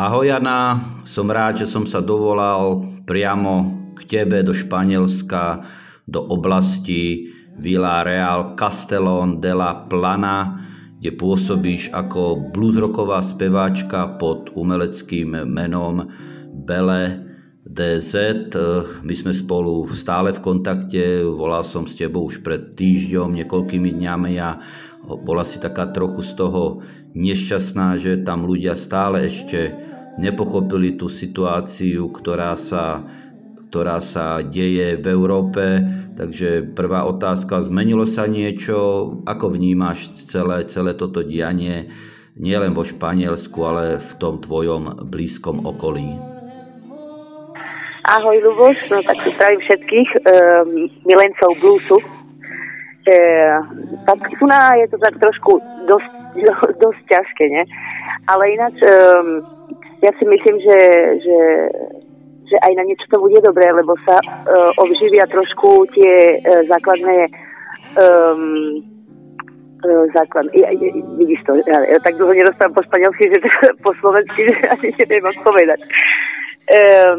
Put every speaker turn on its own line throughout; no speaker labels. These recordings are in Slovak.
Ahoj Jana, som rád, že som sa dovolal priamo k tebe do Španielska, do oblasti Vila Real Castellón de la Plana, kde pôsobíš ako bluesrocková speváčka pod umeleckým menom Bele DZ. My sme spolu stále v kontakte, volal som s tebou už pred týždňom, niekoľkými dňami a bola si taká trochu z toho nešťastná, že tam ľudia stále ešte nepochopili tú situáciu, ktorá sa, ktorá sa deje v Európe. Takže prvá otázka, zmenilo sa niečo? Ako vnímaš celé, celé toto dianie nielen vo Španielsku, ale v tom tvojom blízkom okolí?
Ahoj Luboš, no tak si pravím všetkých e, milencov bluesu. E, tak tu je to tak trošku dosť dosť ťažké, ne? Ale ináč, um, ja si myslím, že, že, že aj na niečo to bude dobré, lebo sa uh, obživia trošku tie uh, základné um, základ, ja, ja, vidíš to, ja, ja tak dlho nerozprávam po španielsky, že po slovensky, že ani neviem odpovedať. Um,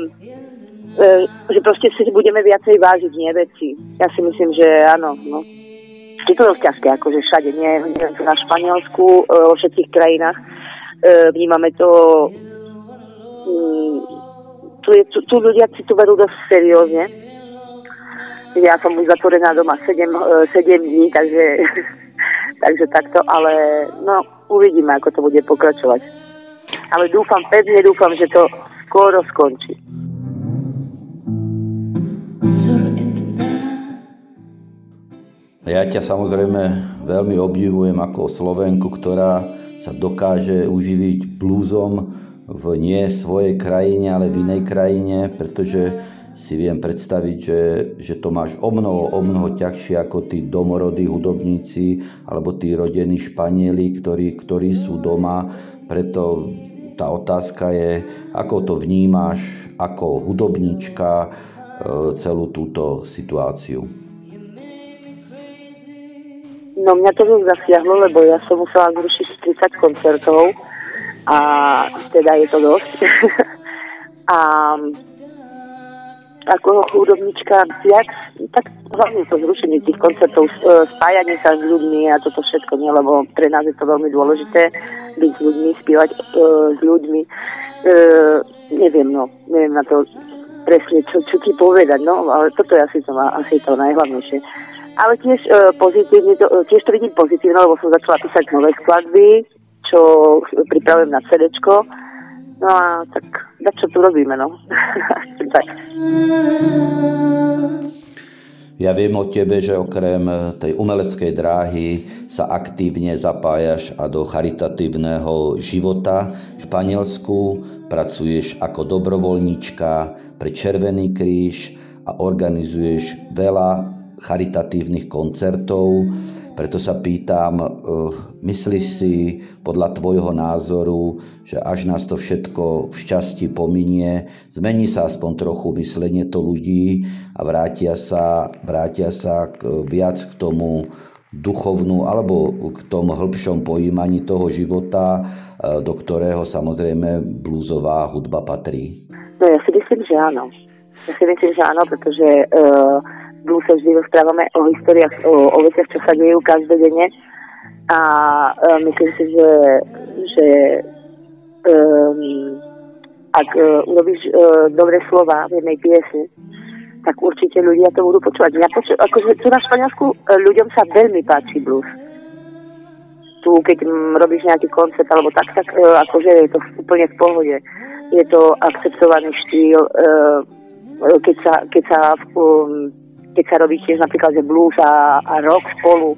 uh, že proste si budeme viacej vážiť, nie veci. Ja si myslím, že áno, no je to dosť ťažké, akože všade, nie, nie na Španielsku, vo všetkých krajinách. E, vnímame to, tu, je, tu, tu ľudia si to berú dosť seriózne. Ja som už zatvorená doma 7, 7 e, dní, takže, takže takto, ale no, uvidíme, ako to bude pokračovať. Ale dúfam, pevne dúfam, že to skoro skončí.
Ja ťa samozrejme veľmi obdivujem ako Slovenku, ktorá sa dokáže uživiť blúzom v nie svojej krajine, ale v inej krajine, pretože si viem predstaviť, že, že to máš o mnoho, o mnoho ťažšie ako tí domorodí hudobníci alebo tí rodení Španieli, ktorí, ktorí sú doma. Preto tá otázka je, ako to vnímaš ako hudobníčka e, celú túto situáciu.
No mňa to dosť zasiahlo, lebo ja som musela zrušiť 30 koncertov a teda je to dosť. a ako hudobnička viac, tak hlavne to zrušenie tých koncertov, e, spájanie sa s ľuďmi a toto všetko nie, lebo pre nás je to veľmi dôležité byť s ľuďmi, spievať uh, s ľuďmi. Uh, neviem, no, neviem na to presne, čo, čo ti povedať, no, ale toto je asi to, asi to najhlavnejšie. Ale tiež uh, pozitívne, to, uh, tiež to vidím pozitívne, lebo som začala písať nové skladby, pripravujem na CD. No a tak, tak čo tu robíme, no. tak.
Ja viem o tebe, že okrem tej umeleckej dráhy sa aktívne zapájaš a do charitatívneho života v Španielsku. Pracuješ ako dobrovoľníčka pre Červený kríž a organizuješ veľa charitatívnych koncertov. Preto sa pýtam, eh, myslíš si podľa tvojho názoru, že až nás to všetko v šťastí pominie, zmení sa aspoň trochu myslenie to ľudí a vrátia sa, vrátia sa k, viac k tomu duchovnú alebo k tomu hĺbšom pojímaní toho života, eh, do ktorého samozrejme blúzová hudba patrí?
No ja si myslím, že áno. Ja si myslím, že áno, pretože uh, dlho sa vždy rozprávame o históriách, o, o veciach, čo sa dejú každodenne. A uh, myslím si, že, že um, ak uh, urobíš uh, dobré slova v jednej piesni, tak určite ľudia to budú počúvať. Ja poču, akože tu na Španielsku uh, ľuďom sa veľmi páči blues. Tu, keď um, robíš nejaký koncert alebo tak, tak uh, akože je to úplne v pohode. Je to akceptovaný štýl, uh, keď sa, keď sa um, keď sa robí tiež napríklad že blues a, a rock spolu,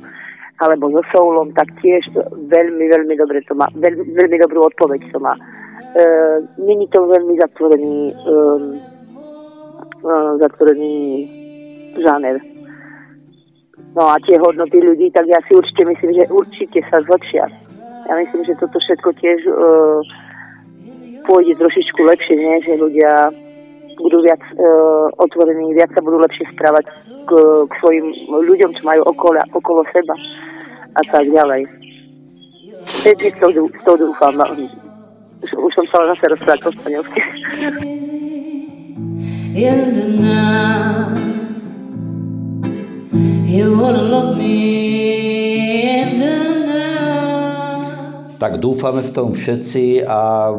alebo so soulom, tak tiež veľmi, veľmi dobre to má, veľmi, veľmi dobrú odpoveď to má. E, Není to veľmi zatvorený e, e, zatvorený žáner. No a tie hodnoty ľudí, tak ja si určite myslím, že určite sa zlepšia. Ja myslím, že toto všetko tiež e, pôjde trošičku lepšie, nie? že ľudia budú viac e, otvorení, viac sa budú lepšie správať k, k svojim ľuďom, čo majú okolo, okolo seba a tak ďalej. Teď to, to dúfam. už, už som sa zase rozprávať po španielsky.
Tak dúfame v tom všetci a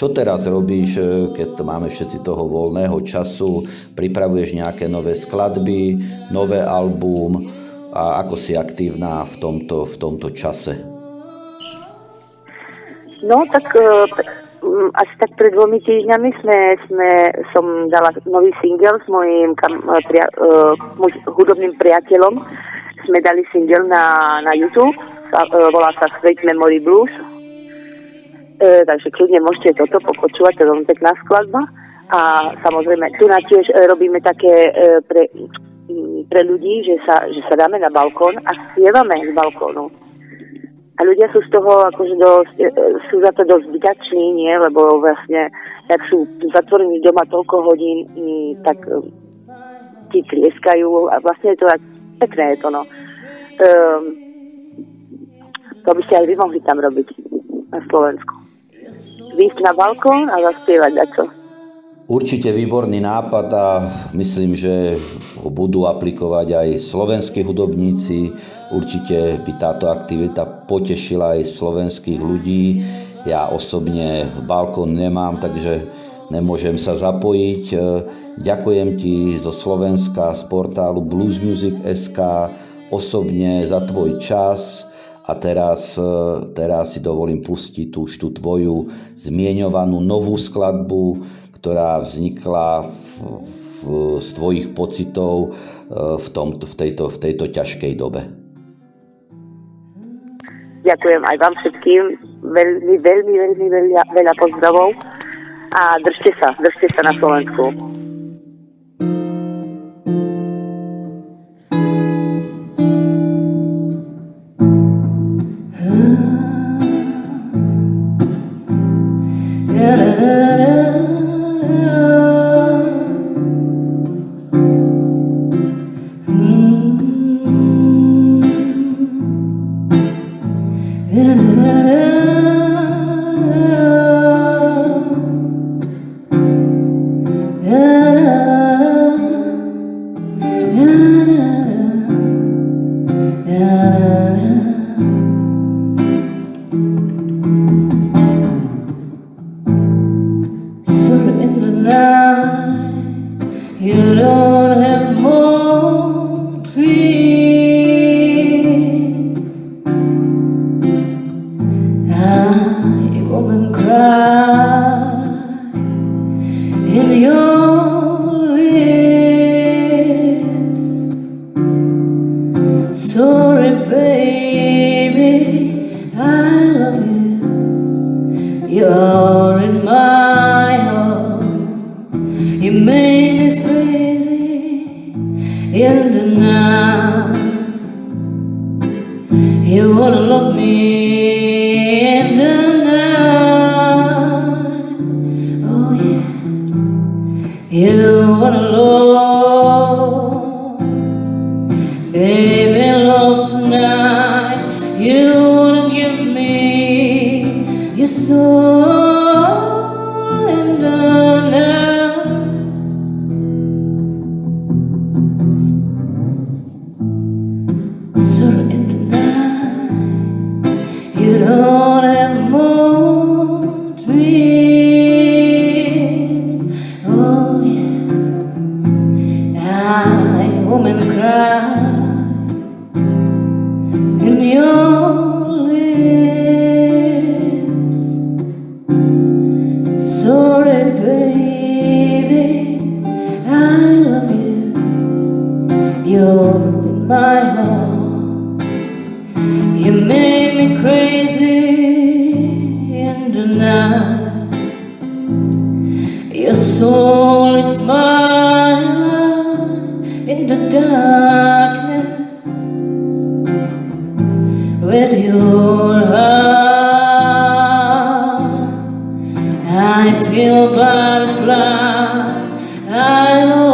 čo teraz robíš, e, keď máme všetci toho voľného času? Pripravuješ nejaké nové skladby, nové album a ako si aktívna v tomto, v tomto čase?
No, tak uh, asi tak pred dvomi týždňami sme, sme, som dala nový single s mojim kam, pria, uh, hudobným priateľom. Sme dali single na, na YouTube, sa, uh, volá sa Sweet Memory Blues. Uh, takže kľudne môžete toto popočúvať, to je veľmi pekná skladba. A samozrejme, tu na tiež uh, robíme také uh, pre, pre ľudí, že sa, že sa dáme na balkón a spievame z balkónu a ľudia sú z toho akože dosť, e, sú za to dosť vďační, nie, lebo vlastne, ak sú zatvorení doma toľko hodín, tak e, ti trieskajú a vlastne je to tak pekné je to, no. Um, to by ste aj vy mohli tam robiť na Slovensku. Výjsť na balkón a zaspievať dačo.
Určite výborný nápad a myslím, že ho budú aplikovať aj slovenskí hudobníci. Určite by táto aktivita potešila aj slovenských ľudí. Ja osobne balkón nemám, takže nemôžem sa zapojiť. Ďakujem ti zo Slovenska, z portálu bluesmusic.sk osobne za tvoj čas a teraz, teraz si dovolím pustiť už tú tvoju zmienovanú novú skladbu, ktorá vznikla v, v, z tvojich pocitov e, v, tom, v, tejto, v tejto ťažkej dobe.
Ďakujem aj vám všetkým. Veľmi, veľmi, veľmi veľa, veľa pozdravov a držte sa, držte sa na Slovensku.
I love you, boy, butterflies. I know